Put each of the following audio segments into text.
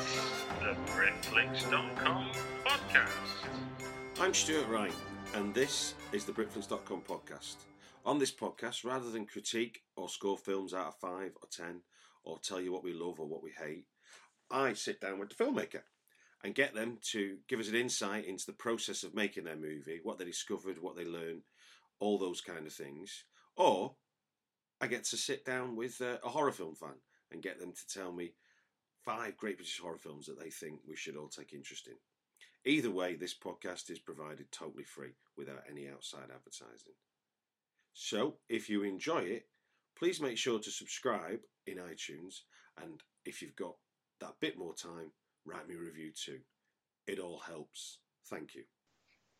The BritFlicks.com podcast. I'm Stuart Wright, and this is the Britflicks.com podcast. On this podcast, rather than critique or score films out of 5 or 10, or tell you what we love or what we hate, I sit down with the filmmaker and get them to give us an insight into the process of making their movie, what they discovered, what they learned, all those kind of things. Or I get to sit down with uh, a horror film fan and get them to tell me five great British horror films that they think we should all take interest in. Either way, this podcast is provided totally free without any outside advertising. So, if you enjoy it, please make sure to subscribe in iTunes. And if you've got that bit more time, write me a review too. It all helps. Thank you.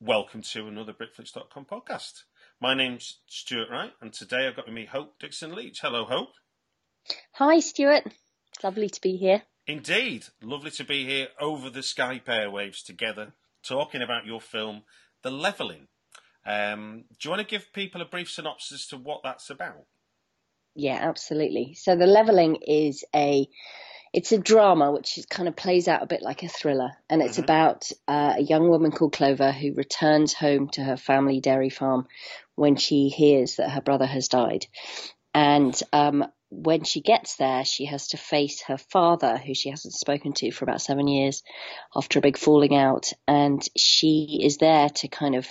Welcome to another Britflicks.com podcast. My name's Stuart Wright, and today I've got with me Hope Dickson Leach. Hello, Hope. Hi, Stuart. It's lovely to be here. Indeed, lovely to be here over the Skype airwaves together, talking about your film, The Levelling. Um, do you want to give people a brief synopsis to what that's about? Yeah, absolutely. So the levelling is a it's a drama which is, kind of plays out a bit like a thriller, and it's Mhm. about uh, a young woman called Clover who returns home to her family dairy farm when she hears that her brother has died, and um, when she gets there, she has to face her father, who she hasn't spoken to for about seven years, after a big falling out, and she is there to kind of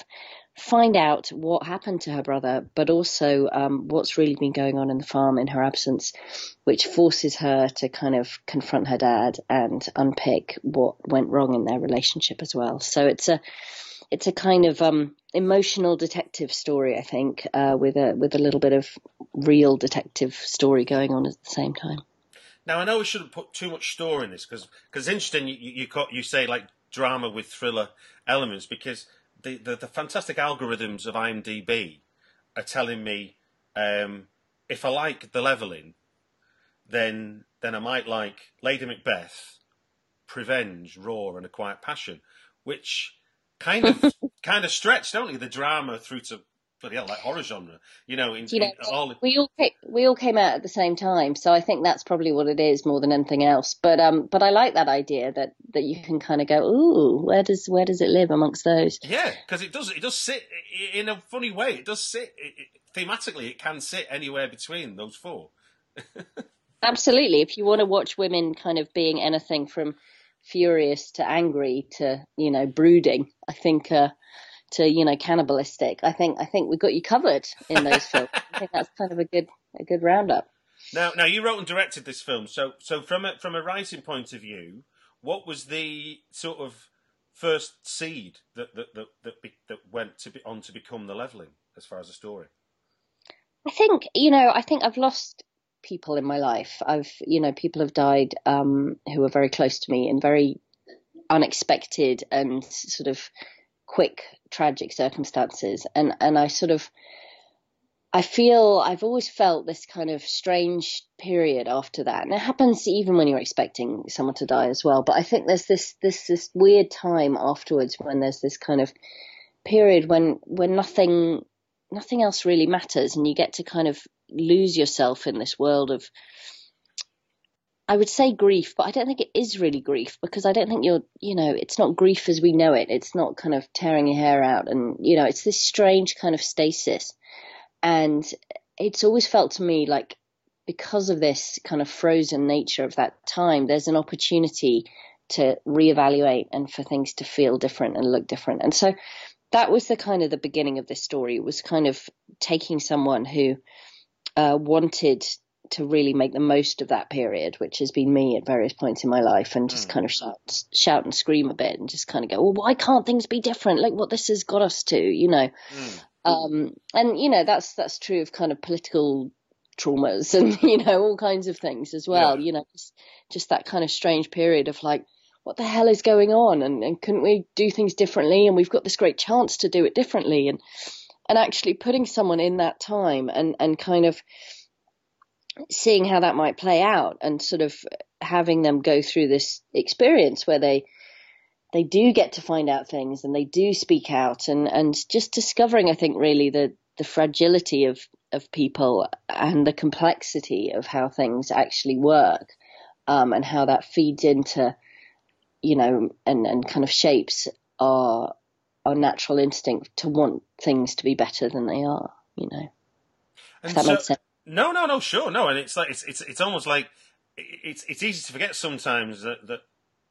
find out what happened to her brother, but also um, what's really been going on in the farm in her absence, which forces her to kind of confront her dad and unpick what went wrong in their relationship as well. So it's a it's a kind of um, emotional detective story, I think, uh, with a with a little bit of real detective story going on at the same time. Now, I know we shouldn't put too much store in this because it's interesting you, you, you, say like drama with thriller elements because the, the, the fantastic algorithms of IMDb are telling me um, if I like The Levelling, then then I might like Lady Macbeth, Prevenge, Raw, and A Quiet Passion, which kind of kind of stretch, don't they, the drama through to bloody hell, like horror genre. You know, in, You know, in all we all came, we all came out at the same time, so I think that's probably what it is more than anything else. But um, but I like that idea that that you can kind of go, ooh, where does where does it live amongst those? Yeah, because it does it does sit in a funny way. It does sit it, it, thematically. It can sit anywhere between those four. Absolutely. If you want to watch women kind of being anything from furious to angry to you know brooding, I think. Uh, to you know cannibalistic, I think I think we got you covered in those films. I think that's kind of a good a good roundup. Now, now you wrote and directed this film. So, so from a from a writing point of view, what was the sort of first seed that that that that, be, that went to be on to become the levelling as far as the story? I think you know. I think I've lost people in my life. I've you know people have died um, who were very close to me in very unexpected and sort of quick tragic circumstances, and and I sort of I feel I've always felt this kind of strange period after that, and it happens even when you're expecting someone to die as well. But I think there's this this this weird time afterwards when there's this kind of period when when nothing nothing else really matters, and you get to kind of lose yourself in this world of I would say grief, but I don't think it is really grief because I don't think you're, you know, it's not grief as we know it. It's not kind of tearing your hair out and, you know, it's this strange kind of stasis. And it's always felt to me like because of this kind of frozen nature of that time, there's an opportunity to reevaluate and for things to feel different and look different. And so that was the kind of the beginning of this story. It was kind of taking someone who uh, wanted to really make the most of that period, which has been me at various points in my life, and just mm. kind of shout, shout and scream a bit, and just kind of go, "Well, why can't things be different? Like what this has got us to, you know." Mm. Um, and you know that's that's true of kind of political traumas and you know all kinds of things as well. Yeah. You know, just, just that kind of strange period of like, what the hell is going on? And, and couldn't we do things differently? And we've got this great chance to do it differently, and and actually putting someone in that time and and kind of seeing how that might play out and sort of having them go through this experience where they they do get to find out things and they do speak out and and just discovering I think really the the fragility of of people and the complexity of how things actually work um, and how that feeds into you know and and kind of shapes our our natural instinct to want things to be better than they are you know and that so, sense no, no, no, sure, no, and it's like it's it's it's almost like it's it's easy to forget sometimes that that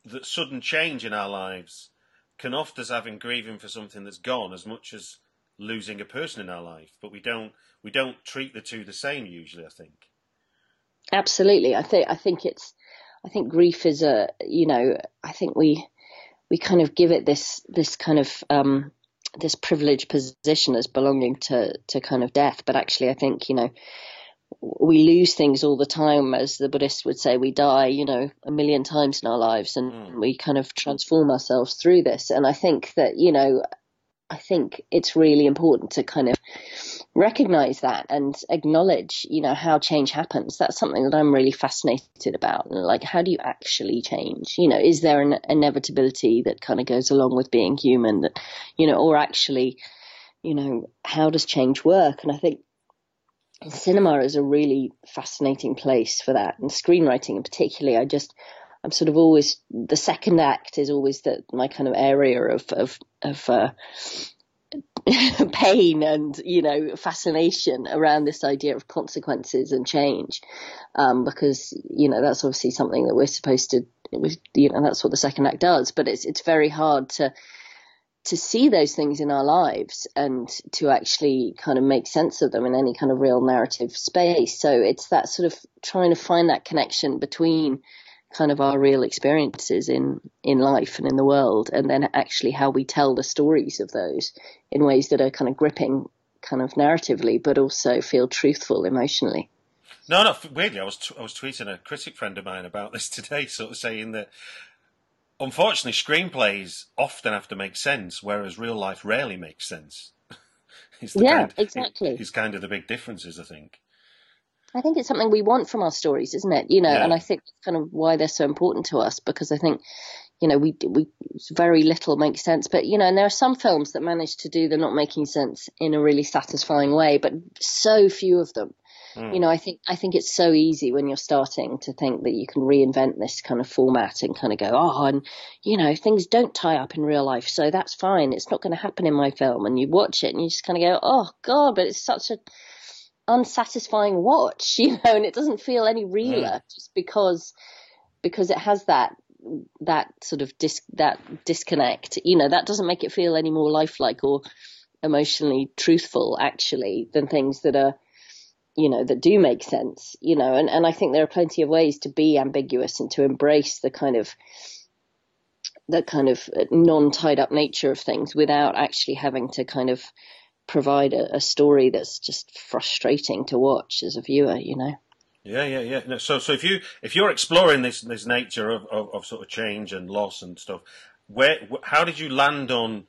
that sudden change in our lives can often us having grieving for something that's gone as much as losing a person in our life, but we don't we don't treat the two the same usually. I think. Absolutely, I think I think it's I think grief is a you know I think we we kind of give it this this kind of um, this privileged position as belonging to to kind of death, but actually I think you know we lose things all the time, as the Buddhists would say, we die, you know, a million times in our lives and mm. we kind of transform ourselves through this. And I think that, you know, I think it's really important to kind of recognize that and acknowledge, you know, how change happens. That's something that I'm really fascinated about. Like, how do you actually change? You know, is there an inevitability that kind of goes along with being human that, you know, or actually, you know, how does change work? And I think cinema is a really fascinating place for that, and screenwriting in particularly. I just I'm sort of always the second act is always the my kind of area of of of uh, pain and you know fascination around this idea of consequences and change, um, because you know that's obviously something that we're supposed to. You know that's what the second act does, but it's it's very hard to to see those things in our lives and to actually kind of make sense of them in any kind of real narrative space. So it's that sort of trying to find that connection between kind of our real experiences in in life and in the world and then actually how we tell the stories of those in ways that are kind of gripping kind of narratively but also feel truthful emotionally. No, no. Weirdly, I was t- I was tweeting a critic friend of mine about this today, sort of saying that unfortunately, screenplays often have to make sense, whereas real life rarely makes sense. yeah, kind, exactly. It's kind of the big differences, I think. I think it's something we want from our stories, isn't it? You know, yeah. and I think that's kind of why they're so important to us because I think, you know, we we very little makes sense, but you know, and there are some films that manage to do the not making sense in a really satisfying way, but so few of them. Mm. You know, I think I think it's so easy when you're starting to think that you can reinvent this kind of format and kind of go, oh, and you know, things don't tie up in real life, so that's fine. It's not going to happen in my film. And you watch it and you just kind of go, oh god, but it's such a unsatisfying watch, you know, and it doesn't feel any realer mm. just because because it has that that sort of dis that disconnect. You know, that doesn't make it feel any more lifelike or emotionally truthful actually than things that are you know, that do make sense, you know, and, and I think there are plenty of ways to be ambiguous and to embrace the kind of the kind of non tied up nature of things without actually having to kind of provide a, a, story that's just frustrating to watch as a viewer, you know. Yeah, yeah, yeah. No, so, so if you if you're exploring this this nature of, of, of sort of change and loss and stuff, where how did you land on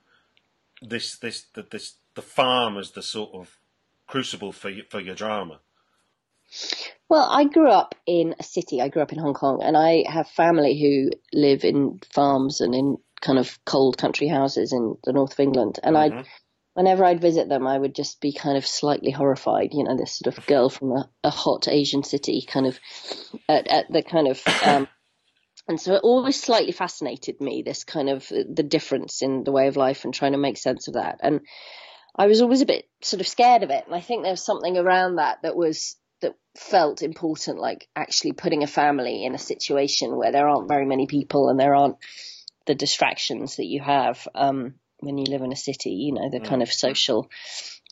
this this the, this the farm as the sort of crucible for for your drama? Well, I grew up in a city. I grew up in Hong Kong, and I have family who live in farms and in kind of cold country houses in the north of England. And mm-hmm. I, whenever I'd visit them, I would just be kind of slightly horrified. You know, this sort of girl from a, a hot Asian city, kind of at, at the kind of. Um, and so it always slightly fascinated me this kind of the difference in the way of life and trying to make sense of that and I was always a bit sort of scared of it. And I think there was something around that that was that felt important, like actually putting a family in a situation where there aren't very many people and there aren't the distractions that you have um, when you live in a city. You know, the mm. kind of social,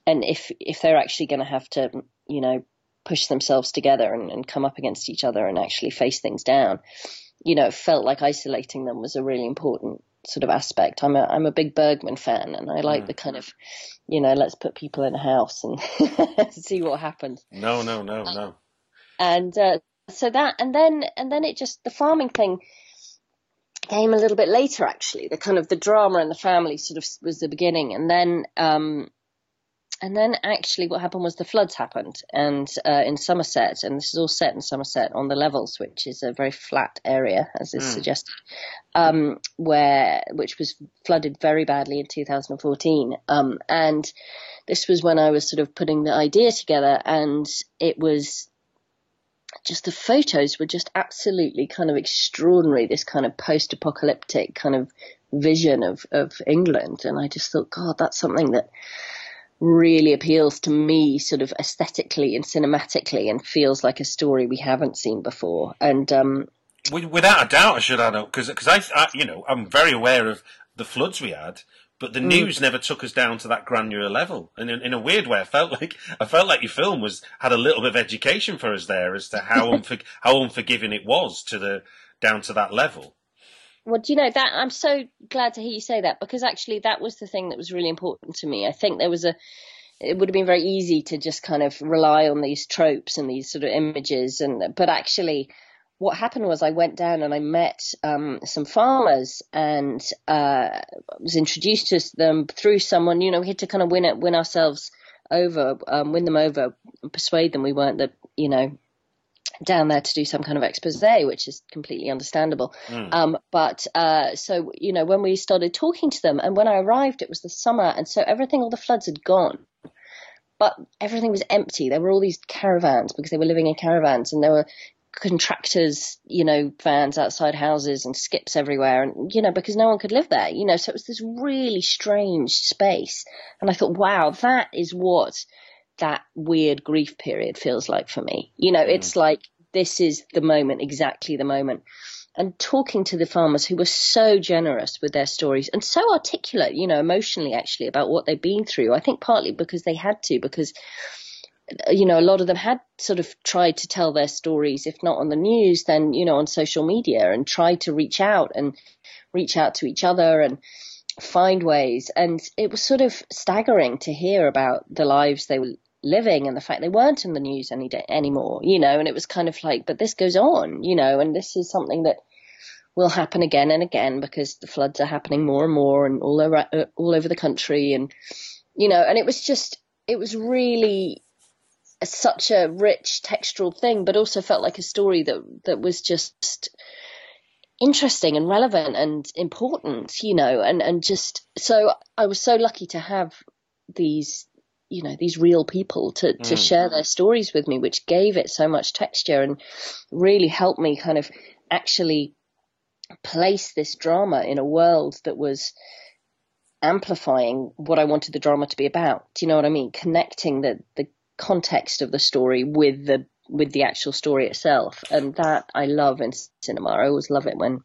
and if if they're actually going to have to, you know, push themselves together and, and come up against each other and actually face things down, you know, it felt like isolating them was a really important sort of aspect. I'm a I'm a big Bergman fan, and I like mm. the kind of, you know, let's put people in a house and see what happens. No, no, no, um, no. And uh, so that, and then and then it just the farming thing came a little bit later. Actually, the kind of the drama and the family sort of was the beginning, and then um, and then actually what happened was the floods happened and uh, in somerset and this is all set in somerset on the levels which is a very flat area as is mm. suggested um, where which was flooded very badly in 2014 um, and this was when i was sort of putting the idea together and it was just the photos were just absolutely kind of extraordinary this kind of post-apocalyptic kind of vision of, of england and i just thought god that's something that really appeals to me sort of aesthetically and cinematically and feels like a story we haven't seen before. And um, without a doubt, I should add up because because I, I, you know I'm very aware of the floods we had, but the mm. news never took us down to that granular level. And in, in, a weird way, I felt like I felt like your film was had a little bit of education for us there as to how unfor, how unforgiving it was to the down to that level. Well, do you know that I'm so glad to hear you say that because actually that was the thing that was really important to me. I think there was a it would have been very easy to just kind of rely on these tropes and these sort of images and but actually what happened was I went down and I met um, some farmers and uh, was introduced to them through someone. You know, we had to kind of win it, win ourselves over, um, win them over, persuade them we weren't the, you know, down there to do some kind of expose, which is completely understandable. Mm. Um, but uh, so you know, when we started talking to them, and when I arrived, it was the summer, and so everything, all the floods had gone, but everything was empty. There were all these caravans because they were living in caravans, and there were contractors, you know, vans outside houses and skips everywhere, and you know, because no one could live there, you know, so it was this really strange space, and I thought, wow, that is what that weird grief period feels like for me. You know, mm. it's like this is the moment, exactly the moment. And talking to the farmers who were so generous with their stories and so articulate, you know, emotionally actually about what they've been through. I think partly because they had to, because you know, a lot of them had sort of tried to tell their stories, if not on the news, then, you know, on social media and tried to reach out and reach out to each other and find ways. And it was sort of staggering to hear about the lives they were living and the fact they weren't in the news any day, anymore, you know, and it was kind of like, but this goes on, you know, and this is something that will happen again and again because the floods are happening more and more and all over, uh, all over the country. And, you know, and it was just, it was really such a rich textural thing, but also felt like a story that, that was just, interesting and relevant and important, you know, and, and just so I was so lucky to have these you know these real people to to mm. share their stories with me which gave it so much texture and really helped me kind of actually place this drama in a world that was amplifying what I wanted the drama to be about. Do you know what I mean? Connecting the the context of the story with the with the actual story itself. And that I love in cinema. I always love it when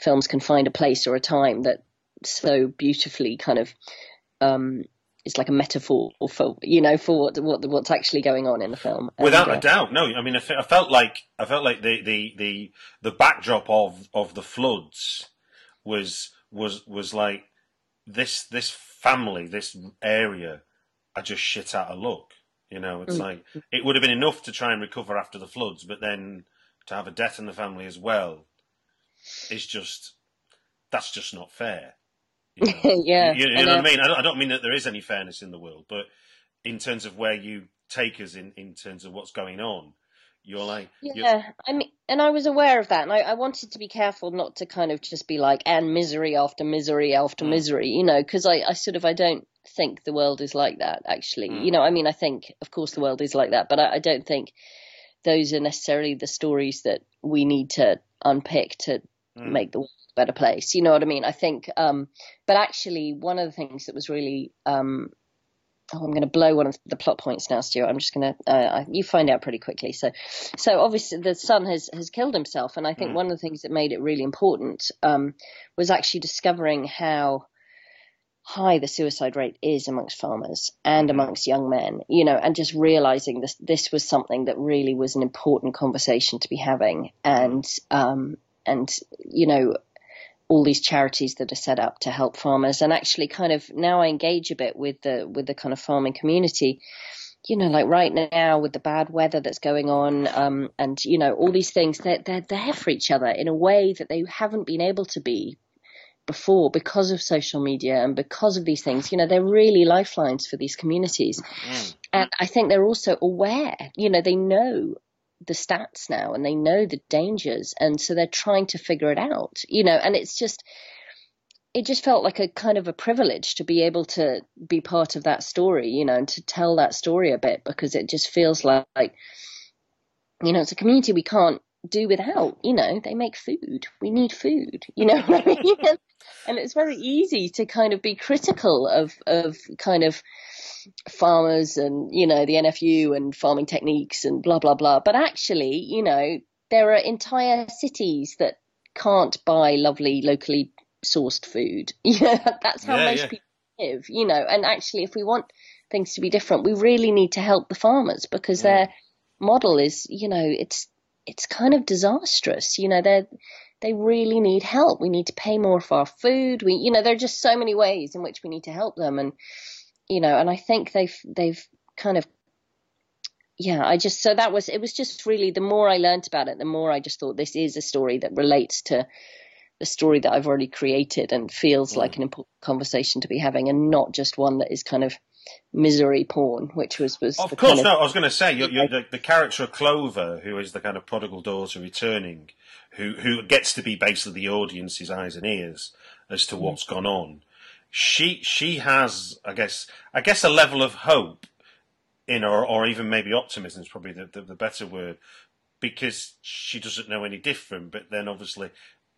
films can find a place or a time that so beautifully kind of um, it's like a metaphor for you know for what, what what's actually going on in the film. Without and, uh, a doubt, no. I mean, I, felt like I felt like the, the, the, the backdrop of, of the floods was was was like this this family, this area, are just shit out of luck. You know, it's mm. like it would have been enough to try and recover after the floods, but then to have a death in the family as well is just that's just not fair. You know? yeah, you, you know, what I mean. I don't, I don't, mean that there is any fairness in the world, but in terms of where you take us in, in terms of what's going on, you're like, yeah. You're... I mean, and I was aware of that, and I, I, wanted to be careful not to kind of just be like, and misery after misery after mm. misery, you know, because I, I sort of I don't think the world is like that. Actually, mm. you know, I mean, I think of course the world is like that, but I, I don't think those are necessarily the stories that we need to unpick to mm. make the world a better place. You know what I mean? I think, um, but actually, one of the things that was really um, oh, I'm going to blow one of the plot points now, Stuart. I'm just going to, uh, you find out pretty quickly. So, so obviously the son has, has killed himself. And I think mm. one of the things that made it really important, um, was actually discovering how high the suicide rate is amongst farmers and mm-hmm. amongst young men, you know, and just realizing this, this was something that really was an important conversation to be having. And, um, and, you know, all these charities that are set up to help farmers and actually kind of now I engage a bit with the with the kind of farming community you know like right now with the bad weather that's going on um, and you know all these things they're, they're there for each other in a way that they haven't been able to be before because of social media and because of these things. You know they're really lifelines for these communities. Mm. and i think they're also aware you know they know the stats now and they know the dangers. And so they're trying to figure it out you know and it's just it just felt like a kind of a privilege to be able to be part of that story you know and to tell that story a bit because it just feels like, like you know it's a community we can't do without you know. They make food. We need food you know I mean? And it's very easy to kind of be critical of of kind of farmers and, you know, the NFU and farming techniques and blah, blah, blah. But actually, you know, there are entire cities that can't buy lovely locally sourced food. You know, that's how yeah, most yeah. people live, you know, and actually if we want things to be different, we really need to help the farmers because yeah. their model is, you know, it's, it's kind of disastrous. You know, they're, they really need help. We need to pay more for our food. We, you know, there are just so many ways in which we need to help them. And, you know, and I think they've they've kind of yeah, I just so that was it was just really the more I learned about it, the more I just thought this is a story that relates to the story that I've already created and feels mm. like an important conversation to be having, and not just one that is kind of misery porn, which was was. Of course, no. Of, I was going to say you're, you're the, the, character of Clover, who is the kind of prodigal daughter returning, who who gets to be basically the audience's eyes and ears as to mm. what's gone on she she has, I guess, I guess a level of hope in her, or even maybe optimism is probably the, the, the better word, because she doesn't know any different. But then obviously,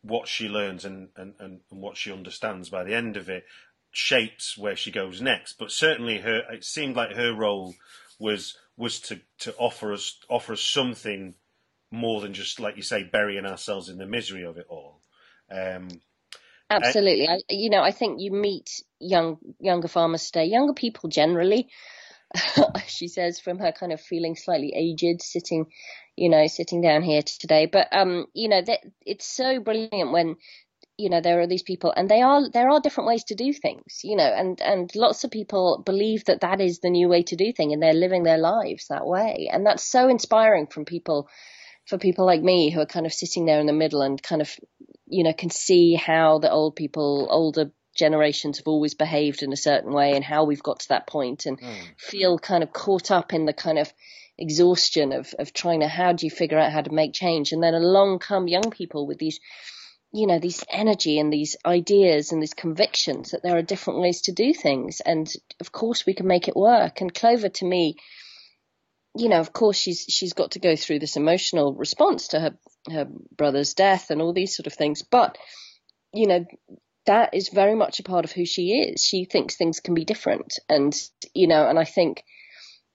what she learns and, and, and what she understands by the end of it shapes where she goes next. But certainly, her it seemed like her role was was to, to offer us offer us something more than just like you say burying ourselves in the misery of it all. Um, Absolutely. I, you know, I think you meet young younger farmers today, younger people generally. she says from her kind of feeling slightly aged, sitting, you know, sitting down here today. But um, you know, that it's so brilliant when you know there are these people and they are there are different ways to do things you know and and lots of people believe that that is the new way to do things and they're living their lives that way and that's so inspiring from people for people like me who are kind of sitting there in the middle and kind of you know, can see how the old people, older generations have always behaved in a certain way and how we've got to that point and mm. feel kind of caught up in the kind of exhaustion of, of trying to, how do you figure out how to make change? And then along come young people with these, you know, these energy and these ideas and these convictions that there are different ways to do things. And of course we can make it work. And Clover to me, you know, of course, she's she's got to go through this emotional response to her her brother's death and all these sort of things. But you know, that is very much a part of who she is. She thinks things can be different, and you know, and I think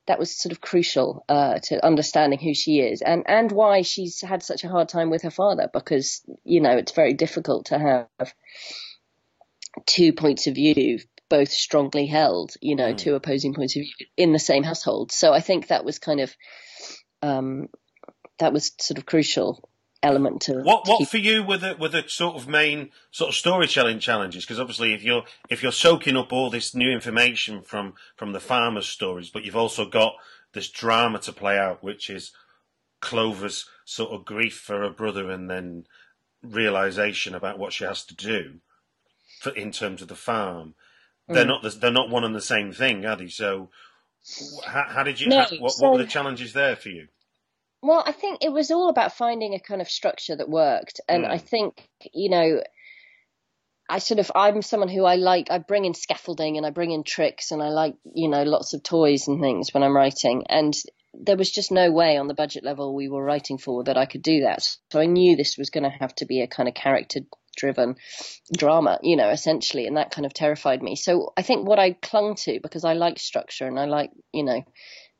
that was sort of crucial uh, to understanding who she is and and why she's had such a hard time with her father because you know it's very difficult to have two points of view both strongly held, you know, mm. two opposing points of view in the same household. So I think that was kind of um, that was sort of crucial element to what what for you were the were the sort of main sort of storytelling challenges because obviously if you're if you're soaking up all this new information from from the farmers stories but you've also got this drama to play out which is Clover's sort of grief for her brother and then realization about what she has to do for, in terms of the farm they're mm. not the, they're not one and the same thing, are they? So, how, how did you? No, how, what, so, what were the challenges there for you? Well, I think it was all about finding a kind of structure that worked, and mm. I think you know. I sort of I'm someone who I like I bring in scaffolding and I bring in tricks and I like you know lots of toys and things when I'm writing and there was just no way on the budget level we were writing for that I could do that. So I knew this was going to have to be a kind of character driven drama, you know, essentially, and that kind of terrified me. So I think what I clung to because I like structure and I like, you know,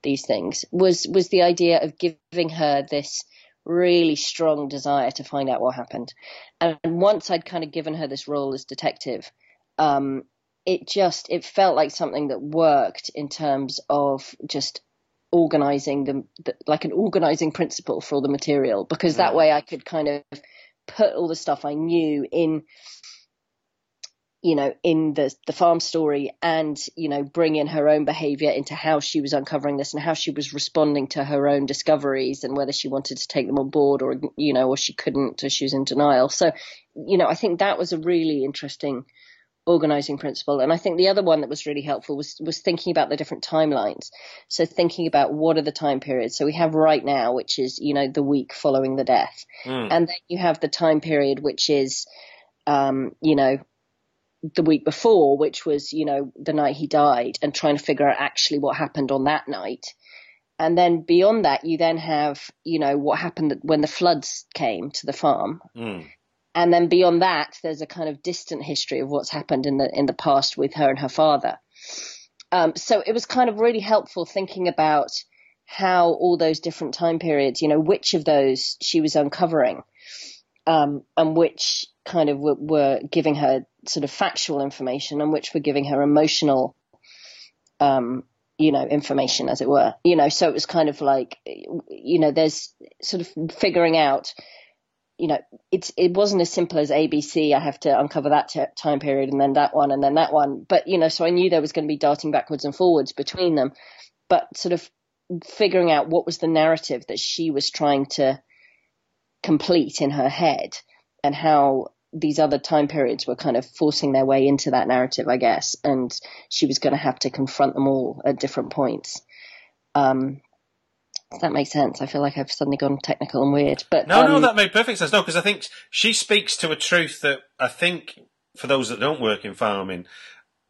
these things was was the idea of giving her this really strong desire to find out what happened. And once I'd kind of given her this role as detective, um, it just it felt like something that worked in terms of just organizing the, the, like an organizing principle for all the material because that way I could kind of put all the stuff I knew in you know in the the farm story and you know bring in her own behavior into how she was uncovering this and how she was responding to her own discoveries and whether she wanted to take them on board or you know or she couldn't or she was in denial so you know I think that was a really interesting organizing principle. And I think the other one that was really helpful was was thinking about the different timelines. So thinking about what are the time periods. So we have right now, which is you know the week following the death, mm. and then you have the time period which is, um, you know. The week before, which was, you know, the night he died, and trying to figure out actually what happened on that night. And then beyond that, you then have, you know, what happened when the floods came to the farm. Mm and then beyond that, there's a kind of distant history of what's happened in the in the past with her and her father. Um, so it was kind of really helpful thinking about how all those different time periods, you know, which of those she was uncovering, um, and which kind of were, were, giving her sort of factual information, and which were giving her emotional, um, you know, information, as it were. You know, so it was kind of like, you know, there's sort of figuring out you know, it's it wasn't as simple as ABC. I have to uncover that t- time period and then that one and then that one. But you know, so I knew there was going to be darting backwards and forwards between them. But sort of figuring out what was the narrative that she was trying to complete in her head and how these other time periods were kind of forcing their way into that narrative, I guess, and she was going to have to confront them all at different points. Um, does that make sense? I feel like I've suddenly gone technical and weird. But no, um, no, that made perfect sense. No, because I think she speaks to a truth that I think for those that don't work in farming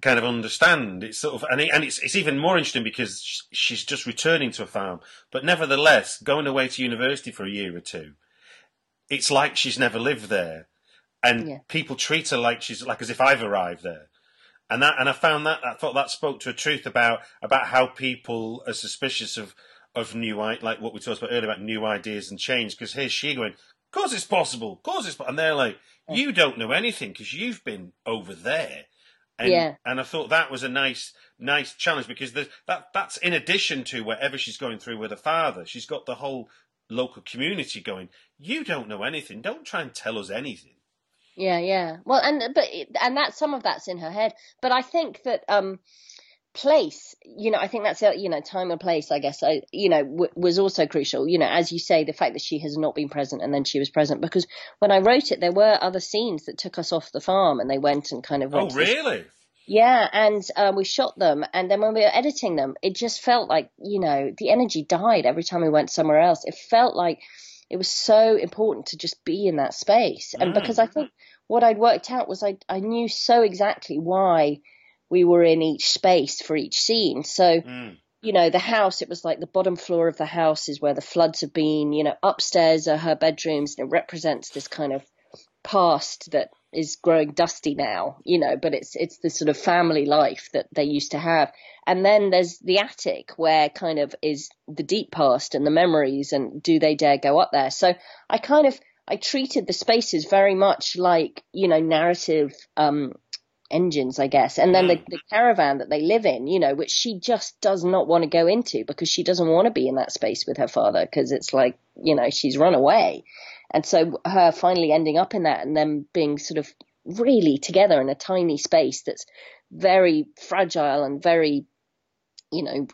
kind of understand. It's sort of and, it, and it's it's even more interesting because she's just returning to a farm, but nevertheless going away to university for a year or two. It's like she's never lived there, and yeah. people treat her like she's like as if I've arrived there and that and I found that I thought that spoke to a truth about about how people are suspicious of of new like what we talked about earlier about new ideas and change. Because here's she going, "Of course it's possible, of course it's," po-. and they're like, "You don't know anything because you've been over there." And, yeah. and I thought that was a nice, nice challenge because that that's in addition to whatever she's going through with her father. She's got the whole local community going. You don't know anything. Don't try and tell us anything. Yeah, yeah. Well, and but and that some of that's in her head. But I think that um, place you know i think that's you know time and place i guess I, you know w- was also crucial you know as you say the fact that she has not been present and then she was present because when i wrote it there were other scenes that took us off the farm and they went and kind of oh really yeah and uh, we shot them and then when we were editing them it just felt like you know the energy died every time we went somewhere else it felt like it was so important to just be in that space and mm. because i think what i'd worked out was i i knew so exactly why we were in each space for each scene. So, mm. you know, the house, it was like the bottom floor of the house is where the floods have been. You know, upstairs are her bedrooms. And it represents this kind of past that is growing dusty now, you know, but it's it's the sort of family life that they used to have. And then there's the attic where kind of is the deep past and the memories and do they dare go up there? So I kind of I treated the spaces very much like, you know, narrative um, engines, I guess. And then the, mm. the, caravan that they live in, you know, which she just does not want to go into because she doesn't want to be in that space with her father because it's like, you know, she's run away. And so her finally ending up in that and then being sort of really together in a tiny space that's very fragile and very, you know,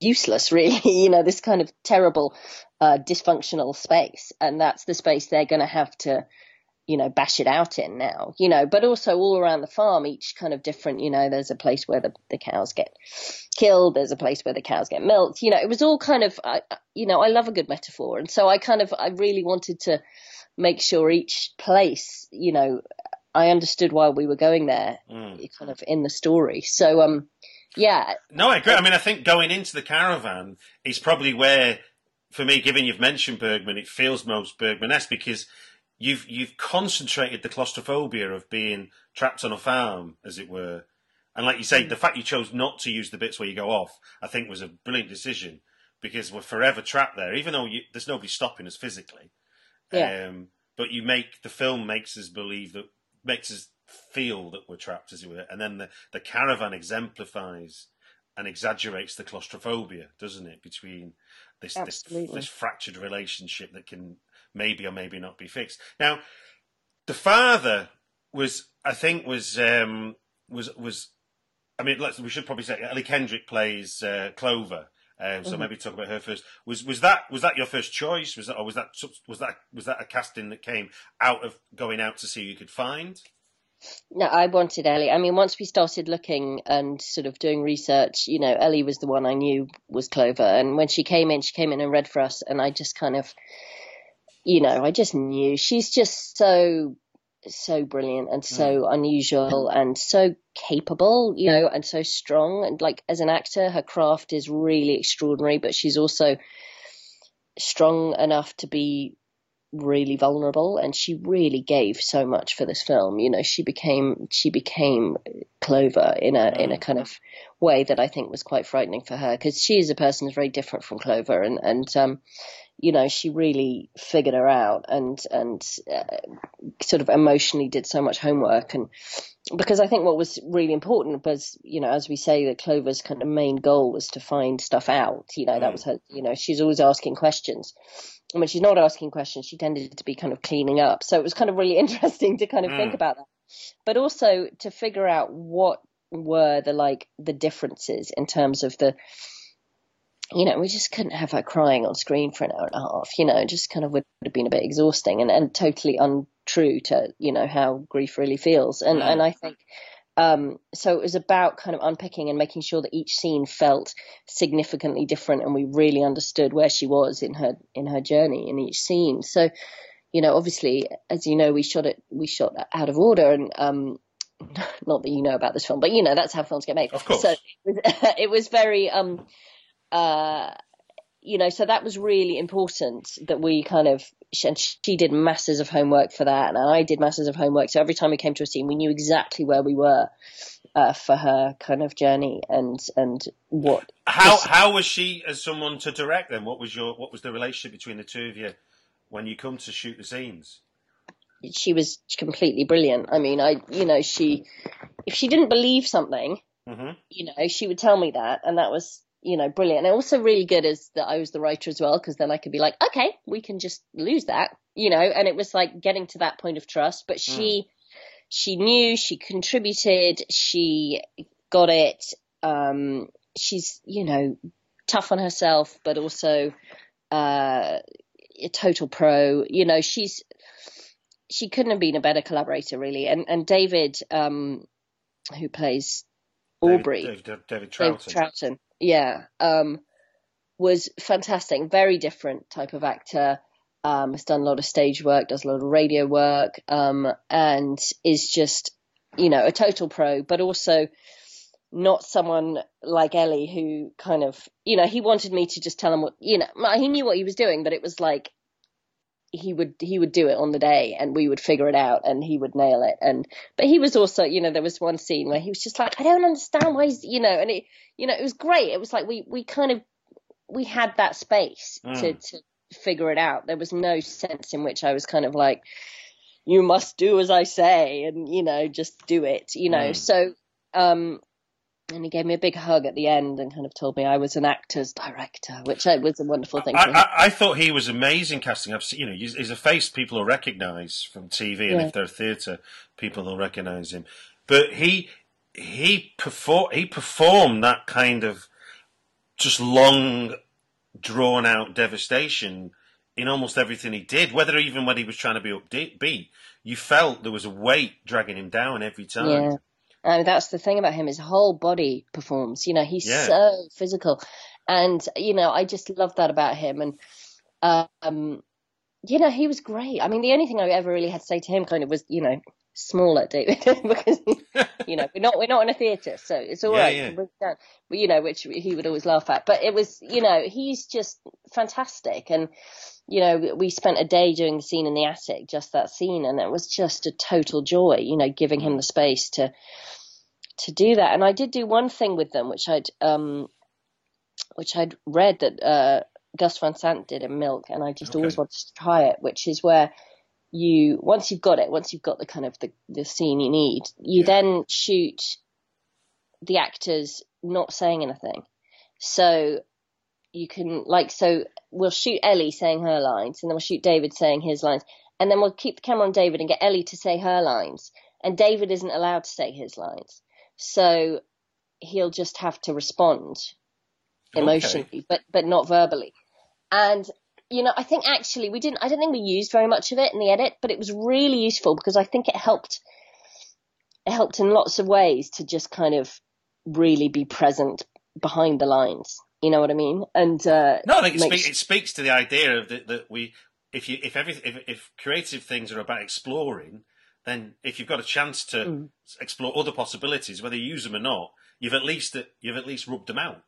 useless really, you know, this kind of terrible, uh, dysfunctional space. And that's the space they're going to have to, you know, bash it out in now, you know, but also all around the farm, each kind of different, you know, there's a place where the, the cows get killed, there's a place where the cows get milked, you know, it was all kind of, I, you know, I love a good metaphor. And so I kind of, I really wanted to make sure each place, you know, I understood why we were going there mm. kind of in the story. So, um, yeah. No, I agree. I mean, I think going into the caravan is probably where, for me, given you've mentioned Bergman, it feels most Bergman-esque because you've you've concentrated the claustrophobia of being trapped on a farm, as it were. And like you say, the fact you chose not to use the bits where you go off, I think was a brilliant decision because we're forever trapped there, even though you, there's nobody stopping us physically. Yeah. Um, but you make the film makes us believe that makes us feel that we're trapped, as it were, and then the the caravan exemplifies and exaggerates the claustrophobia, doesn't it? Between this this, this fractured relationship that can maybe or maybe not be fixed. Now, the father was, I think, was um, was was. I mean, let's, we should probably say Ellie Kendrick plays uh, Clover. Um, so Mhm. maybe talk about her first. Was was that was that your first choice? Was that or was that was that was that a casting that came out of going out to see who you could find? No, I wanted Ellie. I mean, once we started looking and sort of doing research, you know, Ellie was the one I knew was Clover. And when she came in, she came in and read for us, and I just kind of, you know, I just knew. She's just so, so brilliant and so unusual and so capable, you know, and so strong. And like as an actor, her craft is really extraordinary, but she's also strong enough to be really vulnerable. And she really gave so much for this film. You know she became she became clover in a in a kind of way that i think was quite frightening for her because she is a person who's very different from clover. And and um you know she really figured her out and and uh, sort of emotionally did so much homework. And because i think what was really important was you know as we say that clover's kind of main goal was to find stuff out. You know that was her you know she's always asking questions. And when she's not asking questions, she tended to be kind of cleaning up. So it was kind of really interesting to kind of think Mm. about that, but also to figure out what were the like the differences in terms of the, you know, we just couldn't have her crying on screen for an hour and a half. You know, it just kind of would have been a bit exhausting and and totally untrue to you know how grief really feels. And Mm. and I think. Um, so it was about kind of unpicking and making sure that each scene felt significantly different, and we really understood where she was in her in her journey in each scene. So, you know, obviously, as you know, we shot it we shot out of order, and um, not that you know about this film, but you know that's how films get made. Of course. So it was, it was very um, uh, you know, so that was really important that we kind of and she did masses of homework for that, and I did masses of homework. So every time we came to a scene, we knew exactly where we were uh, for her kind of journey and and what. How how was she as someone to direct them? What was your what was the relationship between the two of you when you come to shoot the scenes? She was completely brilliant. I mean, I you know she if she didn't believe something, hmm you know, she would tell me that, and that was you know brilliant. And also really good is that I was the writer as well, because then I could be like, okay, we can just lose that, you know. And it was like getting to that point of trust. But she she knew, she contributed, she got it. Um, she's you know tough on herself, but also uh, a total pro. You know, she's she couldn't have been a better collaborator, really. And and David, um, who plays Aubrey, David, David, David David Troughton. Yeah, um, was fantastic. Very different type of actor. Um, has done a lot of stage work, does a lot of radio work, um, and is just, you know, a total pro, but also not someone like Ellie who kind of, you know, he wanted me to just tell him what, you know, he knew what he was doing, but it was like he would he would do it on the day and we would figure it out and he would nail it and but he was also you know there was one scene where he was just like I don't understand why he's you know and it you know it was great it was like we we kind of we had that space to Mm. to figure it out there was no sense in which I was kind of like you must do as I say and you know just do it you know Mm. so um and he gave me a big hug at the end and kind of told me I was an actor's director which uh, was a wonderful thing I. I, I thought he was amazing casting. I've seen, you know, he's, he's a face people will recognise from TV, and Yeah. if they're theatre, people will recognise him. But he he perform he performed that kind of just long, drawn out devastation in almost everything he did. Whether even when he was trying to be upbeat, you felt there was a weight dragging him down every time. Yeah. And that's the thing about him, his whole body performs. You know, he's Yeah. so physical. And, you know, I just love that about him. And, um, you know, he was great. I mean, the only thing I ever really had to say to him kind of was, you know, smaller, David, because, you know, we're not, we're not in a theatre, so it's all Yeah, right. yeah. Bring it down. But, you know, which he would always laugh at. But it was, you know, he's just fantastic. And, you know, we spent a day doing the scene in the attic, just that scene, and it was just a total joy, you know, giving him the space to to do that. And I did do one thing with them, which I'd um, which I'd read that uh, Gus Van Sant did in Milk, and I just okay. always wanted to try it, which is where you once you've got it, once you've got the kind of the, the scene you need, you yeah. then shoot the actors not saying anything. So you can like so we'll shoot Ellie saying her lines, and then we'll shoot David saying his lines, and then we'll keep the camera on David and get Ellie to say her lines, and David isn't allowed to say his lines, so he'll just have to respond emotionally, okay. but but not verbally, and you know, I think actually we didn't. I don't think we used very much of it in the edit, but it was really useful because I think it helped. It helped in lots of ways to just kind of really be present behind the lines. You know what I mean? And uh, no, I think it, makes... speak, it speaks to the idea of that, that we, if you, if every, if, if creative things are about exploring, then if you've got a chance to mm. explore other possibilities, whether you use them or not, you've at least you've at least rubbed them out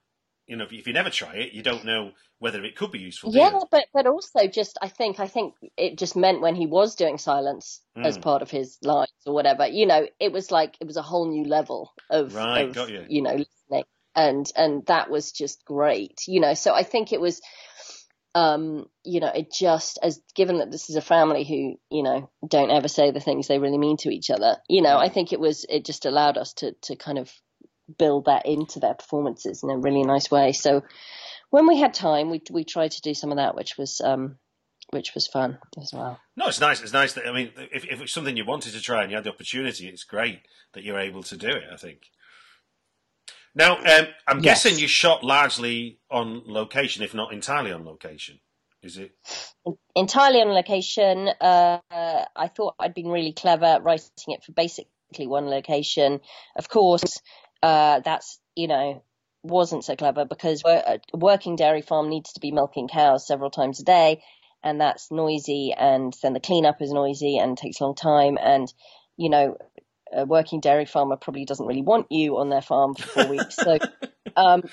you know, if you never try it, you don't know whether it could be useful. Yeah, but but also just I think I think it just meant when he was doing silence mm. as part of his lines or whatever, you know, it was like it was a whole new level of, right, of got you. you know listening, and and that was just great, you know. So I think it was. Um, you know, it just as given that this is a family who, you know, don't ever say the things they really mean to each other, you know. I think it was it just allowed us to to kind of build that into their performances in a really nice way. So when we had time, we we tried to do some of that, which was um, which was fun as well. No, it's nice. It's nice that I mean, if, if it's something you wanted to try and you had the opportunity, it's great that you're able to do it. I think. Now, um, I'm yes. guessing you shot largely on location, if not entirely on location. Is it entirely on location? Uh, I thought I'd been really clever writing it for basically one location. Of course, uh, that's you know wasn't so clever because a working dairy farm needs to be milking cows several times a day, and that's noisy, and then the cleanup is noisy and takes a long time, and you know a working dairy farmer probably doesn't really want you on their farm for four weeks. So, um,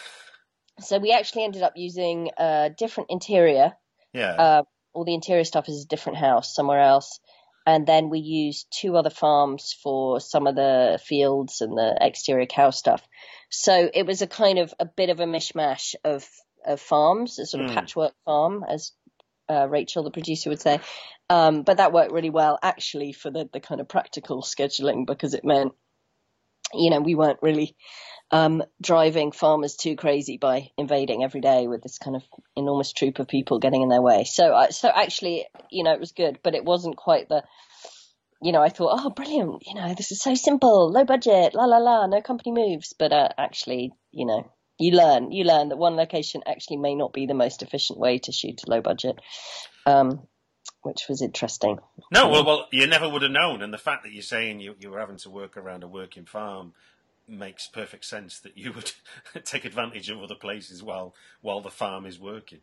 so we actually ended up using a different interior. Yeah. Uh, all the interior stuff is a different house somewhere else and then we used two other farms for some of the fields and the exterior cow stuff. So it was a kind of a bit of a mishmash of, of farms, a sort of mm. patchwork farm, as uh, Rachel, the producer, would say. Um, but that worked really well, actually, for the, the kind of practical scheduling because it meant, you know, we weren't really um, driving farmers too crazy by invading every day with this kind of enormous troop of people getting in their way. So, uh, so actually, you know, it was good, but it wasn't quite the, you know, I thought, oh, brilliant, you know, this is so simple, low budget, la la la, no company moves. But uh, actually, you know, you learn, you learn that one location actually may not be the most efficient way to shoot a low budget. Um, which was interesting. No, well, well, you never would have known, and the fact that you're saying you, you were having to work around a working farm makes perfect sense that you would take advantage of other places while while the farm is working.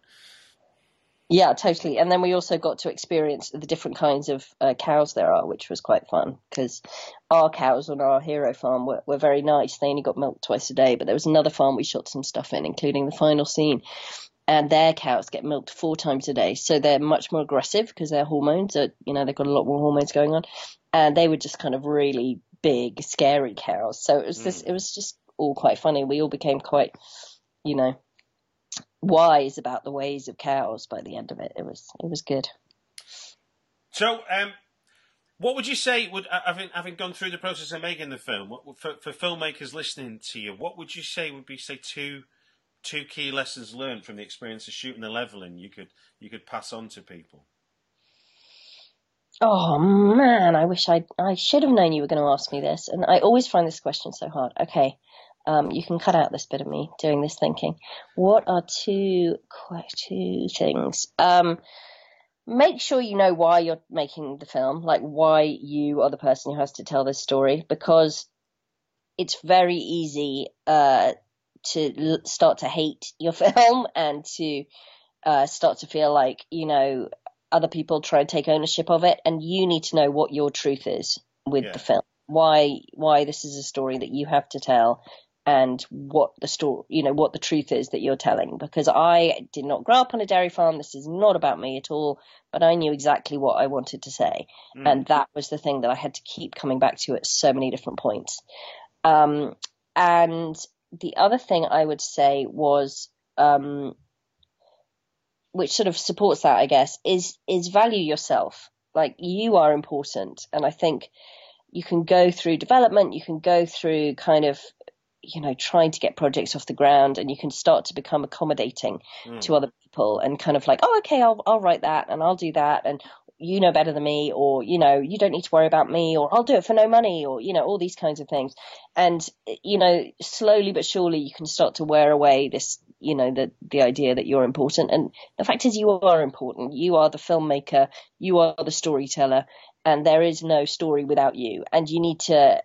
Yeah, totally. And then we also got to experience the different kinds of uh, cows there are, which was quite fun because our cows on our hero farm were, were very nice. They only got milked twice a day, but there was another farm we shot some stuff in, including the final scene. And their cows get milked four times a day, so they're much more aggressive because their hormones are, you know, they've got a lot more hormones going on, and they were just kind of really big, scary cows. So it was this. Mm. It was just all quite funny. We all became quite, you know, wise about the ways of cows by the end of it. It was it was good. So, um, what would you say? Would uh, having having gone through the process of making the film, what, for, for filmmakers listening to you, what would you say would be say two two key lessons learned from the experience of shooting the levelling you could you could pass on to people? Oh man, I wish I I should have known you were going to ask me this, and I always find this question so hard. Okay, um, you can cut out this bit of me doing this thinking. What are two two things? Um, make sure you know why you're making the film, like why you are the person who has to tell this story, because it's very easy uh, to start to hate your film and to uh, start to feel like you know other people try and take ownership of it, and you need to know what your truth is with yeah. the film. Why why this is a story that you have to tell, and what the story, you know, what the truth is that you're telling. Because I did not grow up on a dairy farm. This is not about me at all. But I knew exactly what I wanted to say, mm. and that was the thing that I had to keep coming back to at so many different points. Um, and the other thing I would say was, um, which sort of supports that, I guess, is is value yourself. Like you are important, and I think you can go through development, you can go through kind of you know trying to get projects off the ground and you can start to become accommodating mm. to other people and kind of like oh okay I'll I'll write that and I'll do that and you know better than me or you know you don't need to worry about me or I'll do it for no money or you know all these kinds of things. And you know slowly but surely you can start to wear away this you know the the idea that you're important. And the fact is you are important. You are the filmmaker. You are the storyteller. And there is no story without you. And you need to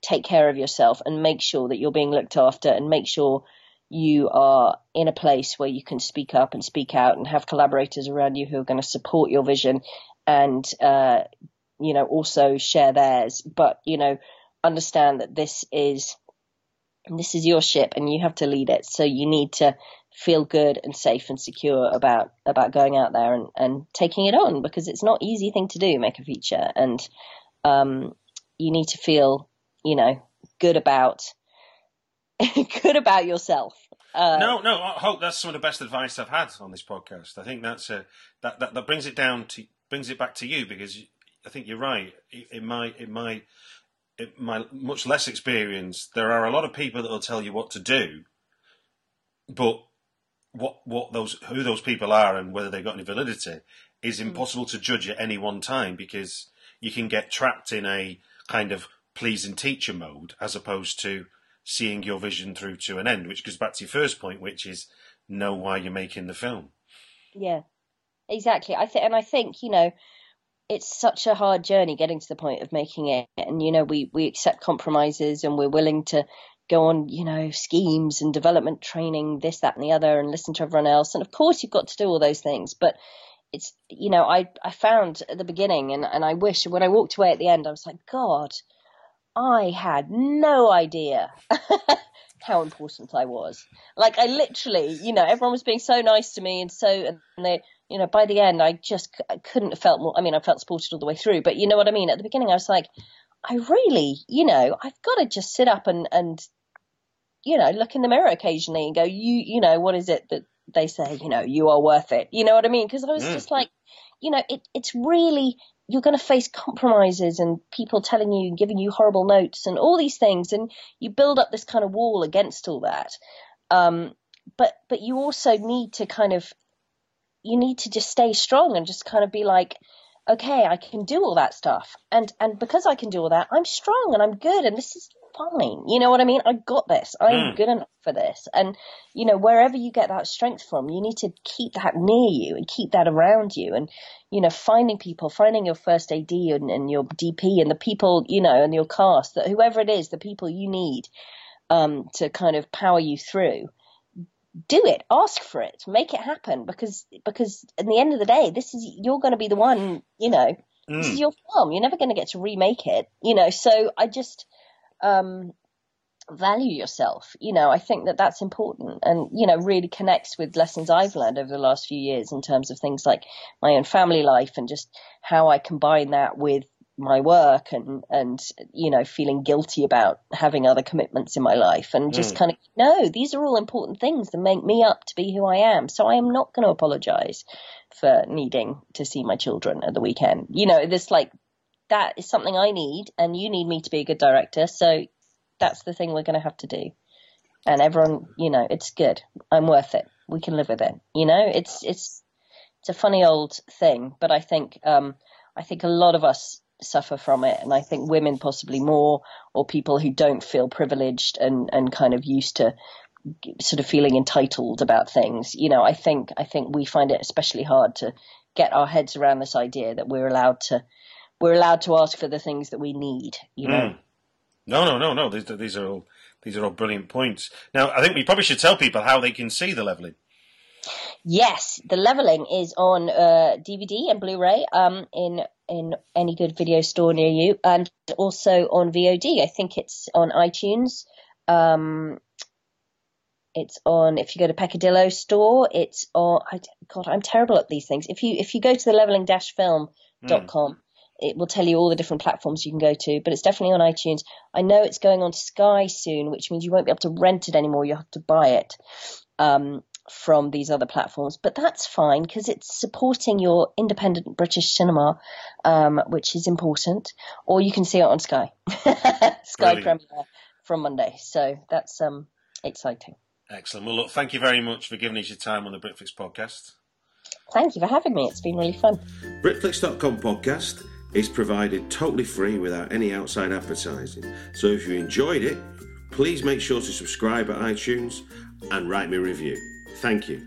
take care of yourself and make sure that you're being looked after and make sure you are in a place where you can speak up and speak out and have collaborators around you who are going to support your vision and uh, you know also share theirs. But you know understand that this is this is your ship and you have to lead it. So you need to feel good and safe and secure about about going out there and, and taking it on because it's not easy thing to do make a feature and um, you need to feel you know good about good about yourself. Uh, no, no, I hope that's some of the best advice I've had on this podcast. I think that's a, that, that that brings it down to brings it back to you because I think you're right. In my in my in my much less experience, there are a lot of people that will tell you what to do, but what what those who those people are and whether they've got any validity is hmm. impossible mm. to judge at any one time because you can get trapped in a kind of pleasing teacher mode as opposed to seeing your vision through to an end, which goes back to your first point, which is know why you're making the film. Yeah, exactly. I think, and I think you know, it's such a hard journey getting to the point of making it, and you know, we we accept compromises and we're willing to go on, you know, schemes and development training, this, that, and the other, and listen to everyone else. And of course, you've got to do all those things, but it's you know, I I found at the beginning, and and I wish when I walked away at the end, I was like, God I had no idea how important I was. Like I literally, you know, everyone was being so nice to me and so, and they, you know, by the end, I just I couldn't have felt more. I mean, I felt supported all the way through, but you know what I mean. At the beginning, I was like, I really, you know, I've got to just sit up and and you know look in the mirror occasionally and go, you, you know, what is it that they say? You know, you are worth it. You know what I mean? Because I was mm. just like, you know, it, it's really you're going to face compromises and people telling you, and giving you horrible notes and all these things, and you build up this kind of wall against all that. Um, but but you also need to kind of you need to just stay strong and just kind of be like, okay, I can do all that stuff, and and because I can do all that, I'm strong and I'm good, and this is fine. You know what I mean? I got this. I'm mm. good enough for this. And, you know, wherever you get that strength from, you need to keep that near you and keep that around you. And, you know, finding people, finding your first AD and, and your DP and the people, you know, and your cast, that whoever it is, the people you need um, to kind of power you through. Do it. Ask for it. Make it happen because because in the end of the day, this is you're going to be the one. You know, mm. this is mm. your film. You're never going to get to remake it. You know, so I just um, value yourself. You know, I think that that's important and, you know, really connects with lessons I've learned over the last few years in terms of things like my own family life and just how I combine that with my work and, and, you know, feeling guilty about having other commitments in my life and just mm. kind of, no, these are all important things that make me up to be who I am. So I am not going to apologize for needing to see my children at the weekend. You know, this like that is something I need, and you need me to be a good director. So that's the thing we're going to have to do. And everyone, you know, it's good. I'm worth it. We can live with it. You know, it's it's it's a funny old thing, but I think um, I think a lot of us suffer from it, and I think women possibly more, or people who don't feel privileged and and kind of used to sort of feeling entitled about things. You know, I think I think we find it especially hard to get our heads around this idea that we're allowed to we're allowed to ask for the things that we need. You know. Mm. No, no, no, no. These, these are all these are all brilliant points. Now, I think we probably should tell people how they can see the levelling. Yes, the levelling is on uh, DVD and Blu-ray um, in in any good video store near you, and also on VOD. I think it's on iTunes Um, it's on. If you go to Peccadillo store, it's on. I, God, I'm terrible at these things. If you if you go to the levelling-film.com, mm. It will tell you all the different platforms you can go to. But it's definitely on iTunes. I know it's going on Sky soon, which means you won't be able to rent it anymore. You have to buy it. Um, from these other platforms, but that's fine because it's supporting your independent British cinema, um, which is important. Or you can see it on Sky, Sky Brilliant. Premiere from Monday. So that's um, exciting. Excellent. Well, look, thank you very much for giving us your time on the Britflicks podcast. Thank you for having me. It's been really fun. Britflicks.com podcast is provided totally free without any outside advertising. So if you enjoyed it, please make sure to subscribe at iTunes and write me a review. Thank you.